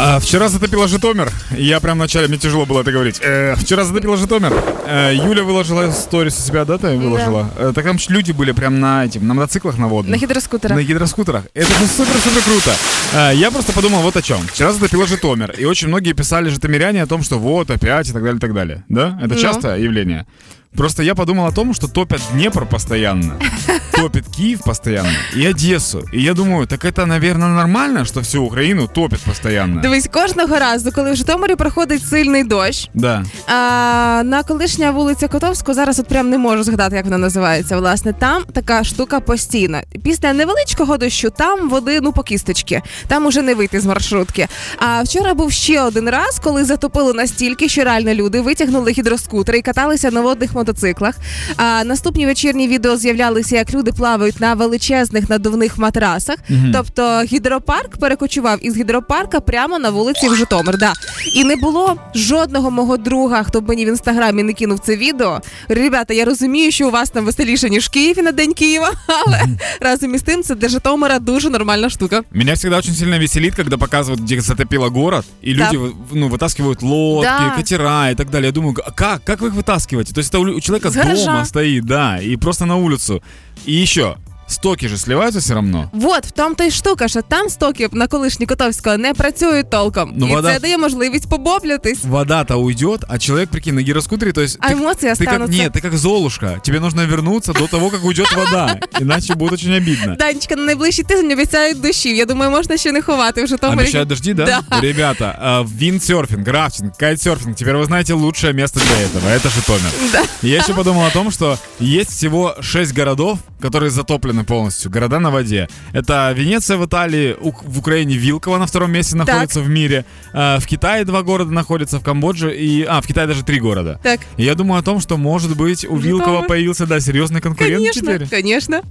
А, вчера затопило Житомир. Я прям вначале, мне тяжело было это говорить. Э, вчера затопило Житомир. Э, Юля выложила сторис у себя, да, ты выложила? Э, так там люди были прям на этим, на мотоциклах на водных. На гидроскутерах. На гидроскутерах. Это же супер-супер круто. Э, я просто подумал вот о чем. Вчера затопило Житомир. И очень многие писали житомиряне о том, что вот опять и так далее, и так далее. Да? Это Ну. частое явление. Просто я подумал о том, что топят Днепр постоянно, топит Киев постоянно и Одессу. И я думаю, так это, наверное, нормально, что всю Украину топят постоянно. Дивись, кожного разу, коли в Житомирі проходить сильний дощ, Да. а, на колишня вулиця Котовську, зараз от прям не можу згадати, як вона називається. Власне, там така штука постійна. Після невеличкого дощу там води ну по кісточки. Там уже не вийти з маршрутки. А вчора був ще один раз, коли затопило настільки, що реально люди витягнули гідроскутери і каталися на водних мотоциклах. А наступні вечірні відео з'являлися, як люди плавають на величезних надувних матрасах. Тобто гідропарк перекочував із гідропарка прямо на вулиці в Житомир. Да. І не було жодного мого друга, хто б мені в інстаграмі не кинув це відео. Ребята, я розумію, що у вас там веселіше, ніж в Києві на День Києва, але разом із тим це для Житомира дуже нормальна штука. Меня всегда очень сильно веселит, когда показывают, где затопило город, и Да. люди ну, вытаскивают лодки, Да. катера и так далее. Я думаю, а как? Как вы их вытаскиваете? То есть это у, у человека С гаража. дома стоит, да, и просто на улицу. И еще, стоки же сливаются все равно. Вот в тому то й штука, що там стоки на колишній Котовського не працюють толком. Ну, і вода- це дає можливість побоплятись. Вода-то уйдет, а человек, прикинь, на гироскутере, то есть... А ты- эмоции ты как, останутся. Нет, ты как Золушка. Тебе нужно вернуться до того, как уйдет вода. Иначе будет очень обидно. Данечка, на найближчий тиждень обіцяють дощів. Я думаю, можна ще не ховати в Житомирі. Обещают дожди, да? Да. Ребята, а, виндсерфинг, рафтинг, кайтсерфинг. Теперь вы знаете лучшее место для этого. Это Житомир. Да. Я еще подумал о том, что есть всего 6 городов, которые затоплены полностью. Города на воде. Это Венеция в Италии, У- в Украине Вилково на втором месте находится в мире. А, В Китае два города находятся, в Камбодже и... А, в Китае даже три города. Так, И я думаю о том, что, может быть, у Вилкова Житомир. появился, да, серьезный конкурент конечно, теперь. конечно.